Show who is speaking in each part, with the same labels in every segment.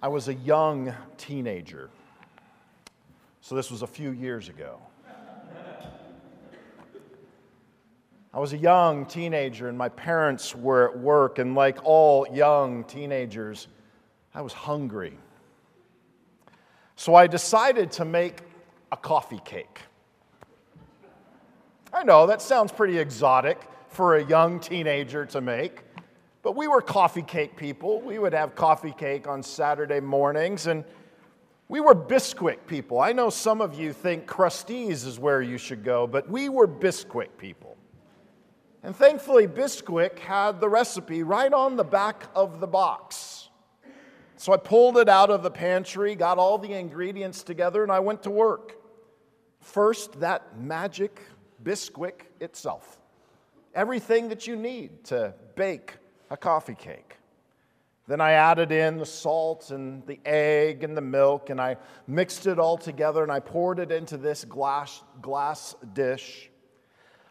Speaker 1: I was a young teenager. So this was a few years ago. I was a young teenager, and my parents were at work, and like all young teenagers, I was hungry. So I decided to make a coffee cake. I know that sounds pretty exotic for a young teenager to make. But we were coffee cake people. We would have coffee cake on Saturday mornings, and we were Bisquick people. I know some of you think Krusteaz is where you should go, but we were Bisquick people. And thankfully, Bisquick had the recipe right on the back of the box. So I pulled it out of the pantry, got all the ingredients together, and I went to work. First, that magic Bisquick itself. Everything that you need to bake a coffee cake. Then I added in the salt and the egg and the milk, and I mixed it all together and I poured it into this glass, glass dish.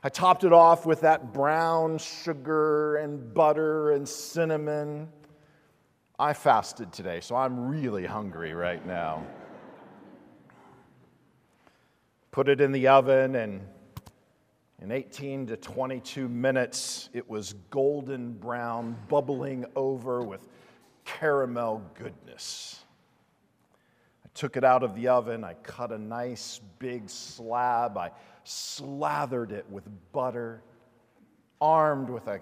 Speaker 1: I topped it off with that brown sugar and butter and cinnamon. I fasted today, so I'm really hungry right now. Put it in the oven and in 18 to 22 minutes, it was golden brown, bubbling over with caramel goodness. I took it out of the oven. I cut a nice big slab. I slathered it with butter, armed with an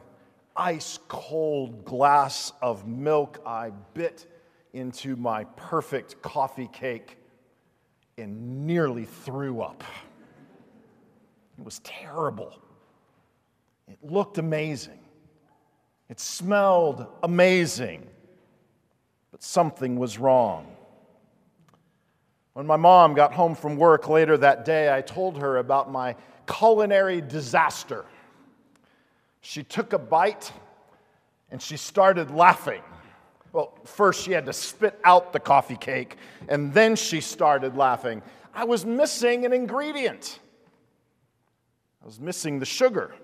Speaker 1: ice cold glass of milk. I bit into my perfect coffee cake and nearly threw up. It was terrible. It looked amazing. It smelled amazing. But something was wrong. When my mom got home from work later that day, I told her about my culinary disaster. She took a bite and she started laughing. Well, first she had to spit out the coffee cake, and then she started laughing. I was missing an ingredient. I was missing the sugar.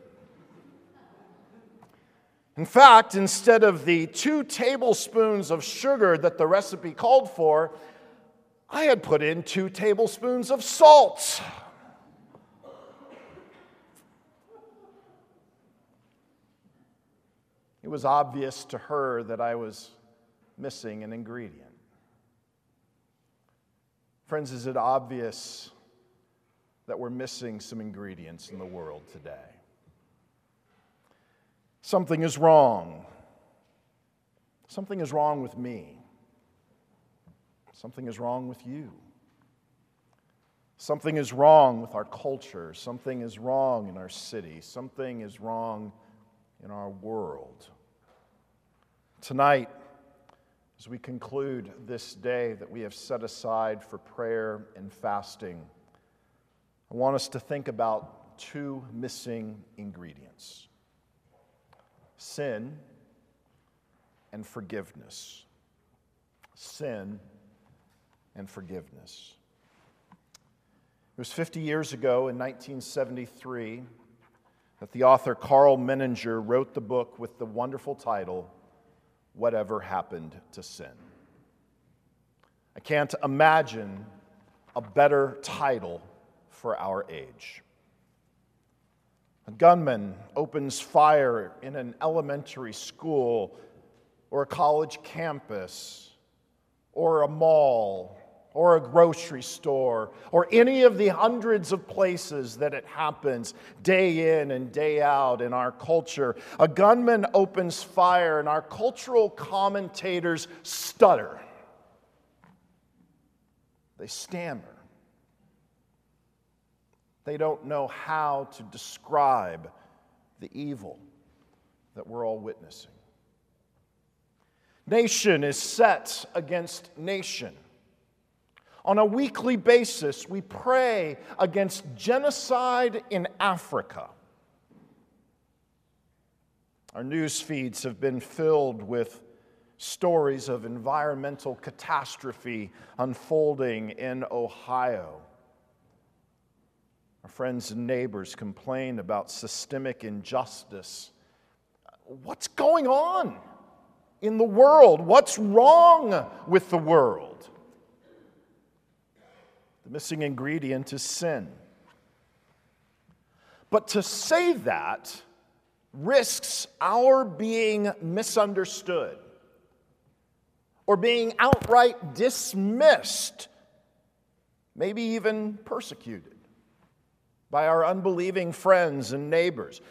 Speaker 1: In fact, instead of the two tablespoons of sugar that the recipe called for, I had put in two tablespoons of salt. It was obvious to her that I was missing an ingredient. Friends, is it obvious that we're missing some ingredients in the world today. Something is wrong. Something is wrong with me. Something is wrong with you. Something is wrong with our culture. Something is wrong in our city. Something is wrong in our world. Tonight, as we conclude this day that we have set aside for prayer and fasting, I want us to think about two missing ingredients sin and forgiveness. Sin and forgiveness. It was 50 years ago in 1973 that the author Karl Menninger wrote the book with the wonderful title, Whatever Happened to Sin. I can't imagine a better title for our age. A gunman opens fire in an elementary school or a college campus or a mall or a grocery store or any of the hundreds of places that it happens day in and day out in our culture. A gunman opens fire and our cultural commentators stutter. They stammer. They don't know how to describe the evil that we're all witnessing. Nation is set against nation. On a weekly basis, we pray against genocide in Africa. Our news feeds have been filled with stories of environmental catastrophe unfolding in Ohio. Our friends and neighbors complain about systemic injustice. What's going on? in the world? What's wrong with the world? The missing ingredient is sin. But to say that risks our being misunderstood or being outright dismissed, maybe even persecuted by our unbelieving friends and neighbors.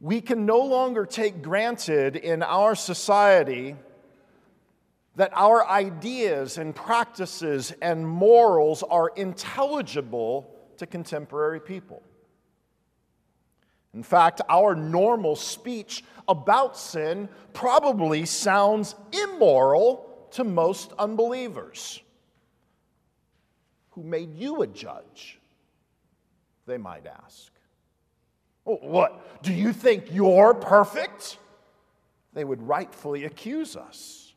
Speaker 1: We can no longer take granted in our society that our ideas and practices and morals are intelligible to contemporary people. In fact, our normal speech about sin probably sounds immoral to most unbelievers. Who made you a judge? They might ask. What? Do you think you're perfect? They would rightfully accuse us.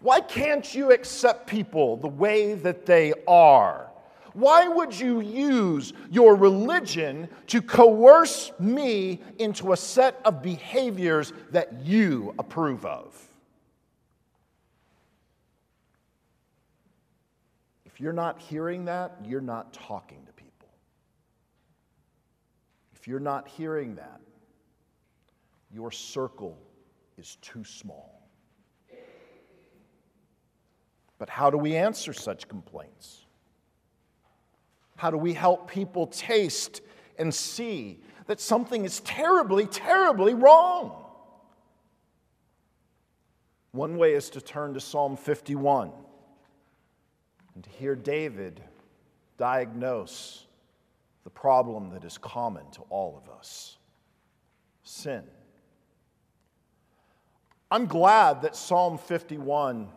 Speaker 1: Why can't you accept people the way that they are? Why would you use your religion to coerce me into a set of behaviors that you approve of? If you're not hearing that, you're not talking to. If you're not hearing that, your circle is too small. But how do we answer such complaints? How do we help people taste and see that something is terribly, terribly wrong? One way is to turn to Psalm 51 and to hear David diagnose the problem that is common to all of us sin. I'm glad that Psalm 51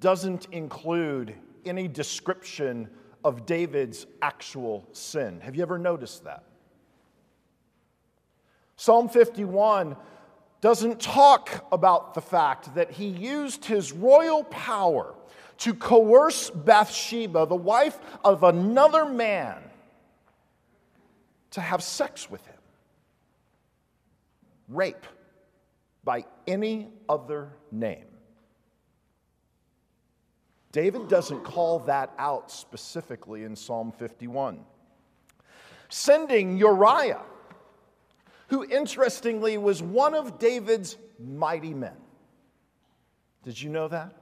Speaker 1: doesn't include any description of David's actual sin. Have you ever noticed that? Psalm 51 doesn't talk about the fact that he used his royal power to coerce Bathsheba, the wife of another man, to have sex with him. Rape by any other name. David doesn't call that out specifically in Psalm 51. Sending Uriah, who interestingly was one of David's mighty men. Did you know that?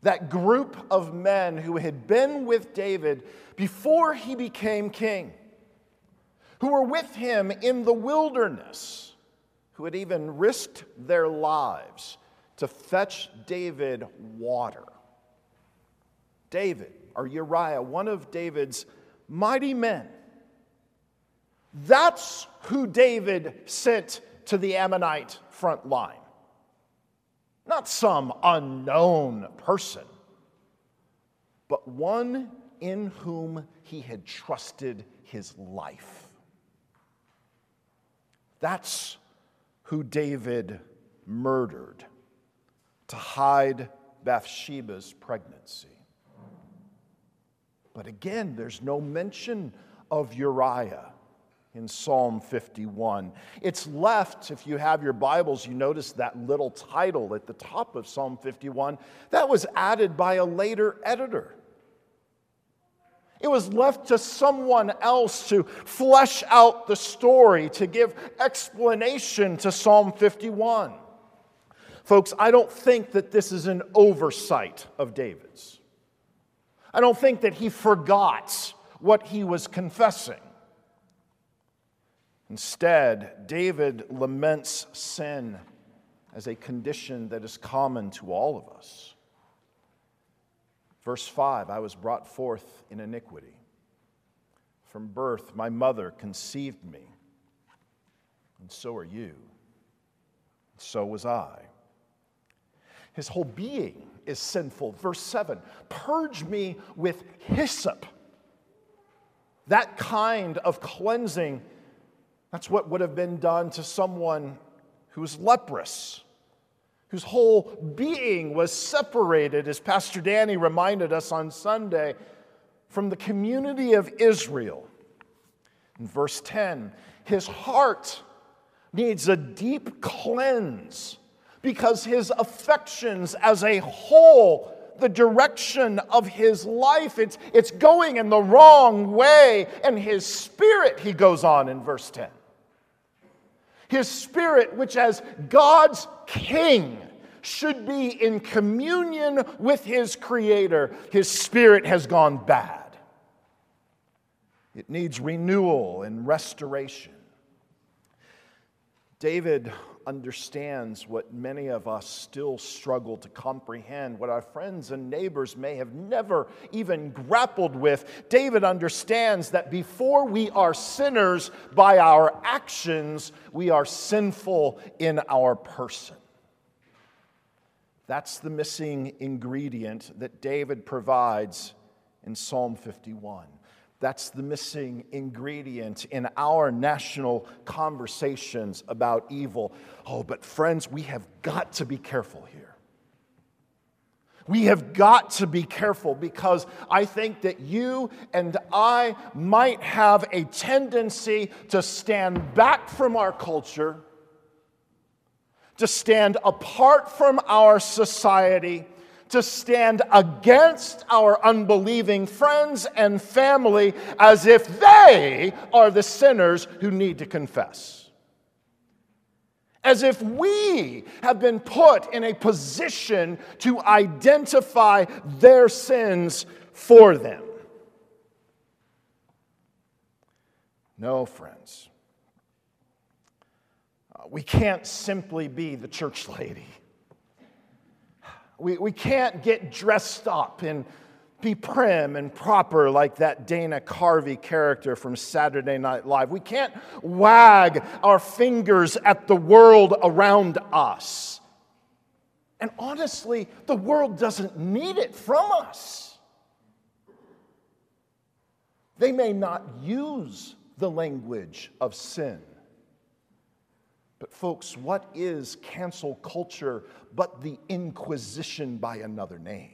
Speaker 1: That group of men who had been with David before he became king, who were with him in the wilderness, who had even risked their lives to fetch David water. David, or Uriah, one of David's mighty men. That's who David sent to the Ammonite front line. Not some unknown person, but one in whom he had trusted his life. That's who David murdered to hide Bathsheba's pregnancy. But again, there's no mention of Uriah in Psalm 51. It's left, if you have your Bibles, you notice that little title at the top of Psalm 51. That was added by a later editor. It was left to someone else to flesh out the story, to give explanation to Psalm 51. Folks, I don't think that this is an oversight of David's. I don't think that he forgot what he was confessing. Instead, David laments sin as a condition that is common to all of us. Verse 5 I was brought forth in iniquity. From birth, my mother conceived me, and so are you. So was I. His whole being is sinful. Verse 7 Purge me with hyssop. That kind of cleansing, that's what would have been done to someone who's leprous, whose whole being was separated, as Pastor Danny reminded us on Sunday, from the community of Israel. In verse 10, his heart needs a deep cleanse because his affections as a whole, the direction of his life, it's, it's going in the wrong way. And his spirit, he goes on in verse 10. His spirit, which as God's king, should be in communion with his creator, his spirit has gone bad. It needs renewal and restoration. David understands what many of us still struggle to comprehend, what our friends and neighbors may have never even grappled with. David understands that before we are sinners by our actions, we are sinful in our person. That's the missing ingredient that David provides in Psalm 51. That's the missing ingredient in our national conversations about evil. Oh, but friends, we have got to be careful here. We have got to be careful because I think that you and I might have a tendency to stand back from our culture, to stand apart from our society to stand against our unbelieving friends and family as if they are the sinners who need to confess. As if we have been put in a position to identify their sins for them. No, friends. We can't simply be the church lady. We, we can't get dressed up and be prim and proper like that Dana Carvey character from Saturday Night Live. We can't wag our fingers at the world around us. And honestly, the world doesn't need it from us. They may not use the language of sin. But, folks, what is cancel culture but the inquisition by another name?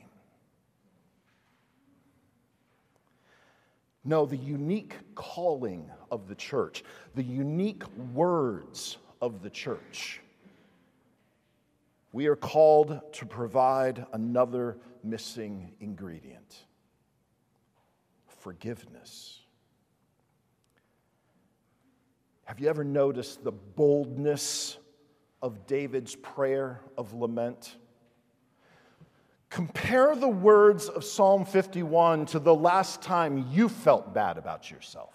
Speaker 1: No, the unique calling of the church, the unique words of the church. We are called to provide another missing ingredient forgiveness. Have you ever noticed the boldness of David's prayer of lament? Compare the words of Psalm 51 to the last time you felt bad about yourself,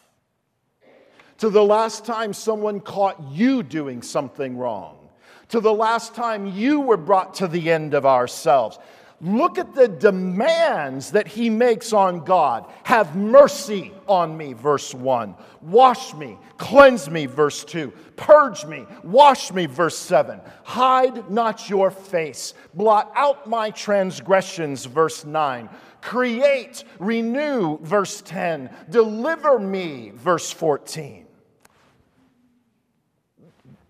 Speaker 1: to the last time someone caught you doing something wrong, to the last time you were brought to the end of ourselves. Look at the demands that he makes on God. Have mercy on me, verse 1. Wash me, cleanse me, verse 2. Purge me, wash me, verse 7. Hide not your face, blot out my transgressions, verse 9. Create, renew, verse 10. Deliver me, verse 14.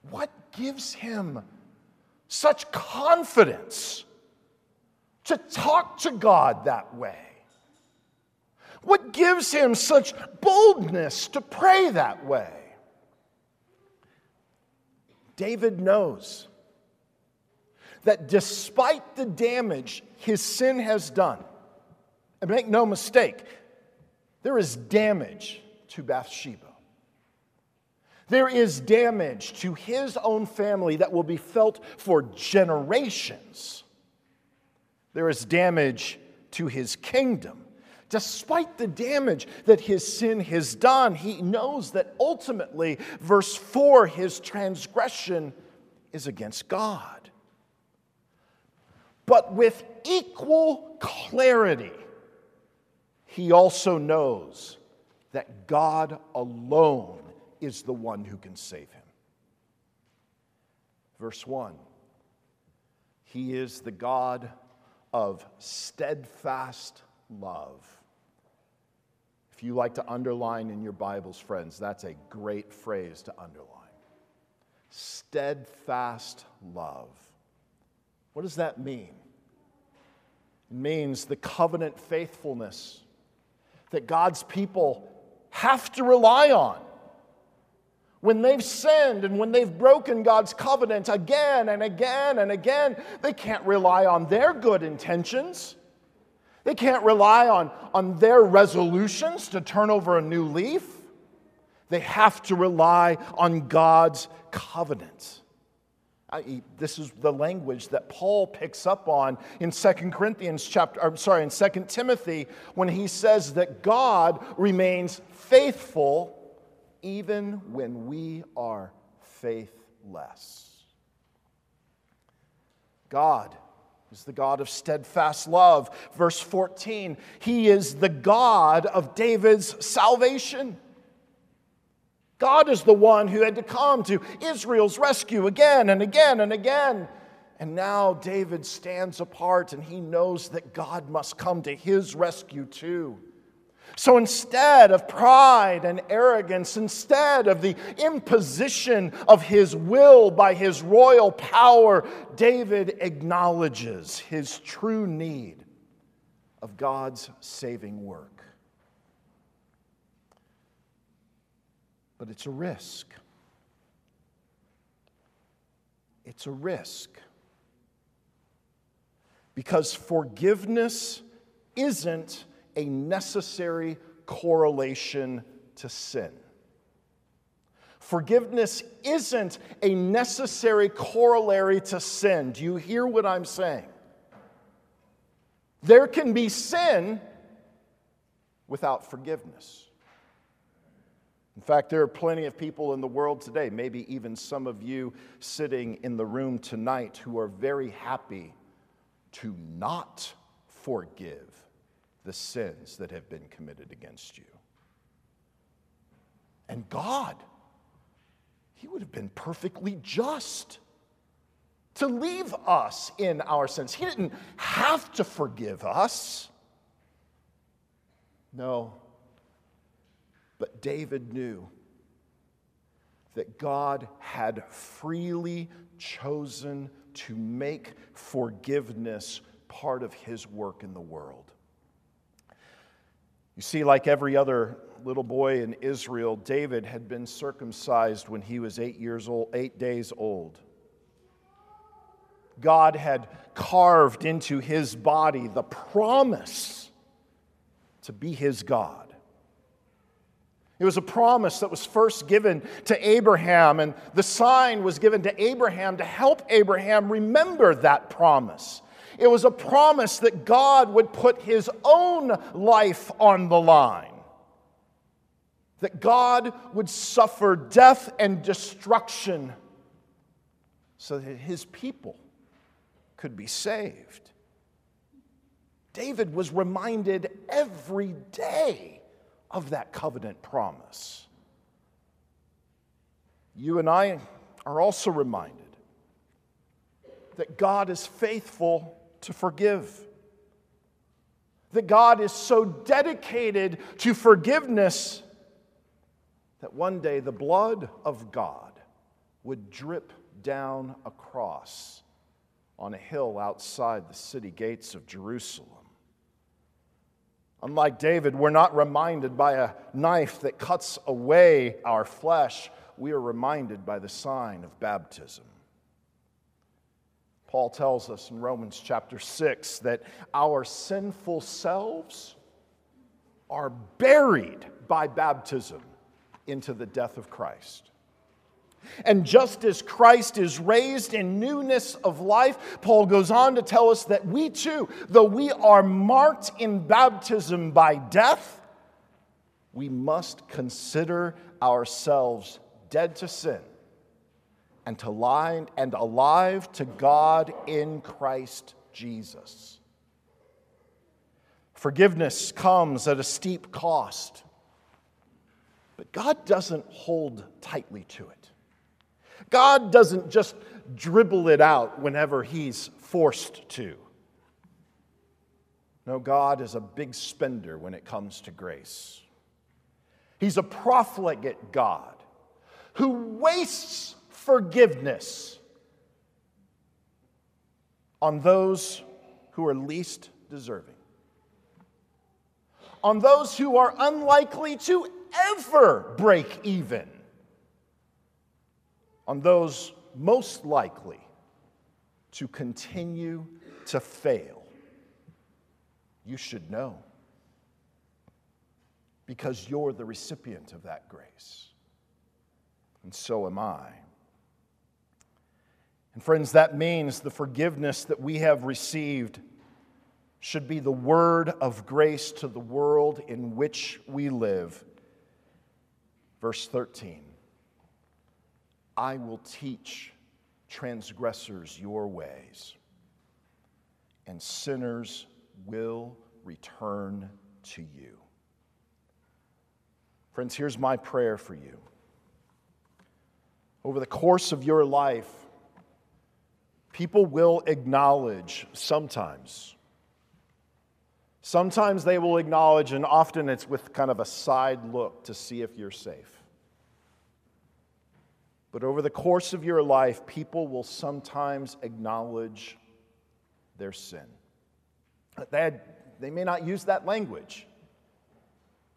Speaker 1: What gives him such confidence? To talk to God that way? What gives him such boldness to pray that way? David knows that despite the damage his sin has done, and make no mistake, there is damage to Bathsheba. There is damage to his own family that will be felt for generations there is damage to his kingdom. Despite the damage that his sin has done, he knows that ultimately, verse 4, his transgression is against God. But with equal clarity, he also knows that God alone is the one who can save him. Verse 1 He is the God of steadfast love. If you like to underline in your Bibles, friends, that's a great phrase to underline. Steadfast love. What does that mean? It means the covenant faithfulness that God's people have to rely on. When they've sinned and when they've broken God's covenant again and again and again, they can't rely on their good intentions. They can't rely on, on their resolutions to turn over a new leaf. They have to rely on God's covenant. I, this is the language that Paul picks up on in 2 Corinthians chapter or sorry in 2 Timothy when he says that God remains faithful even when we are faithless. God is the God of steadfast love. Verse 14, He is the God of David's salvation. God is the one who had to come to Israel's rescue again and again and again. And now David stands apart and he knows that God must come to his rescue too. So instead of pride and arrogance, instead of the imposition of his will by his royal power, David acknowledges his true need of God's saving work. but it's a risk. It's a risk. Because forgiveness isn't a necessary correlation to sin. Forgiveness isn't a necessary corollary to sin. Do you hear what I'm saying? There can be sin without forgiveness. In fact, there are plenty of people in the world today, maybe even some of you sitting in the room tonight, who are very happy to not forgive the sins that have been committed against you. And God, He would have been perfectly just to leave us in our sins. He didn't have to forgive us. No, but David knew that God had freely chosen to make forgiveness part of his work in the world. You see, like every other little boy in Israel, David had been circumcised when he was eight years old, eight days old. God had carved into his body the promise to be his God. It was a promise that was first given to Abraham, and the sign was given to Abraham to help Abraham remember that promise. It was a promise that God would put his own life on the line, that God would suffer death and destruction so that his people could be saved. David was reminded every day of that covenant promise. You and I are also reminded that God is faithful to forgive. That God is so dedicated to forgiveness that one day the blood of God would drip down a cross on a hill outside the city gates of Jerusalem. Unlike David, we're not reminded by a knife that cuts away our flesh. We are reminded by the sign of baptism. Paul tells us in Romans chapter 6 that our sinful selves are buried by baptism into the death of Christ. And just as Christ is raised in newness of life, Paul goes on to tell us that we too, though we are marked in baptism by death, we must consider ourselves dead to sin and to lie and alive to God in Christ Jesus. Forgiveness comes at a steep cost, but God doesn't hold tightly to it. God doesn't just dribble it out whenever He's forced to. No, God is a big spender when it comes to grace. He's a profligate God who wastes forgiveness on those who are least deserving, on those who are unlikely to ever break even on those most likely to continue to fail, you should know because you're the recipient of that grace. And so am I. And friends, that means the forgiveness that we have received should be the word of grace to the world in which we live. Verse 13 I will teach transgressors your ways, and sinners will return to you. Friends, here's my prayer for you. Over the course of your life, people will acknowledge sometimes. Sometimes they will acknowledge, and often it's with kind of a side look to see if you're safe. But over the course of your life, people will sometimes acknowledge their sin. They, had, they may not use that language.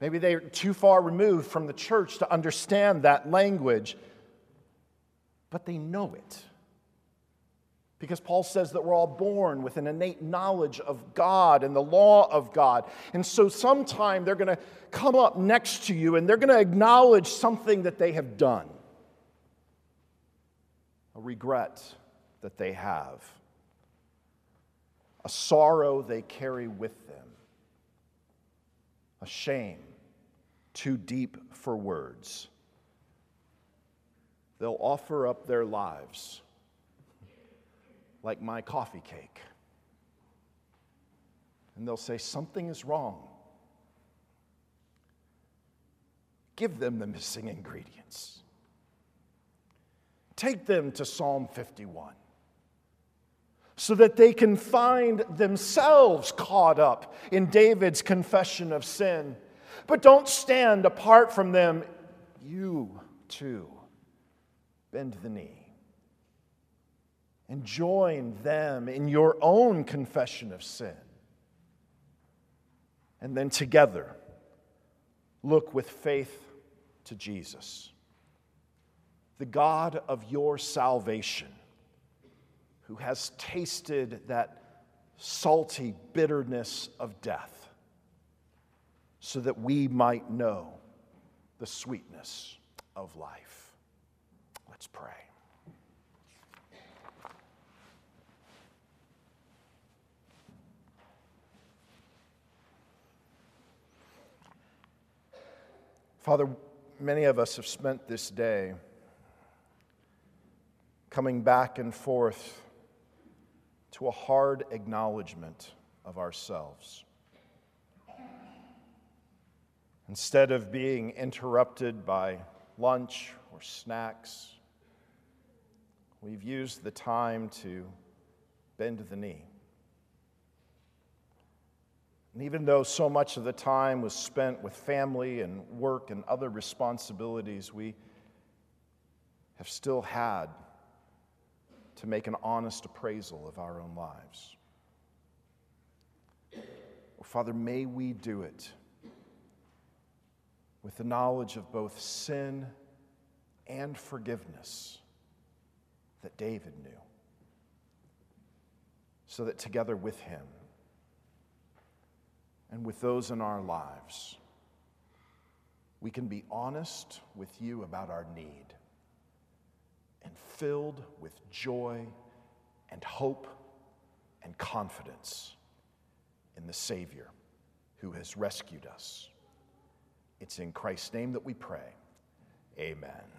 Speaker 1: Maybe they're too far removed from the church to understand that language, but they know it. Because Paul says that we're all born with an innate knowledge of God and the law of God. And so sometime they're going to come up next to you and they're going to acknowledge something that they have done, a regret that they have, a sorrow they carry with them, a shame too deep for words. They'll offer up their lives like my coffee cake. And they'll say, Something is wrong. Give them the missing ingredients. Take them to Psalm 51 so that they can find themselves caught up in David's confession of sin. But don't stand apart from them. You too bend the knee and join them in your own confession of sin. And then together, look with faith to Jesus, the God of your salvation, who has tasted that salty bitterness of death, so that we might know the sweetness of life. Let's pray. Father, many of us have spent this day coming back and forth to a hard acknowledgement of ourselves. Instead of being interrupted by lunch or snacks, we've used the time to bend the knee. And even though so much of the time was spent with family and work and other responsibilities, we have still had to make an honest appraisal of our own lives. Father, may we do it with the knowledge of both sin and forgiveness that David knew, so that together with him, and with those in our lives, we can be honest with you about our need and filled with joy and hope and confidence in the Savior who has rescued us. It's in Christ's name that we pray. Amen.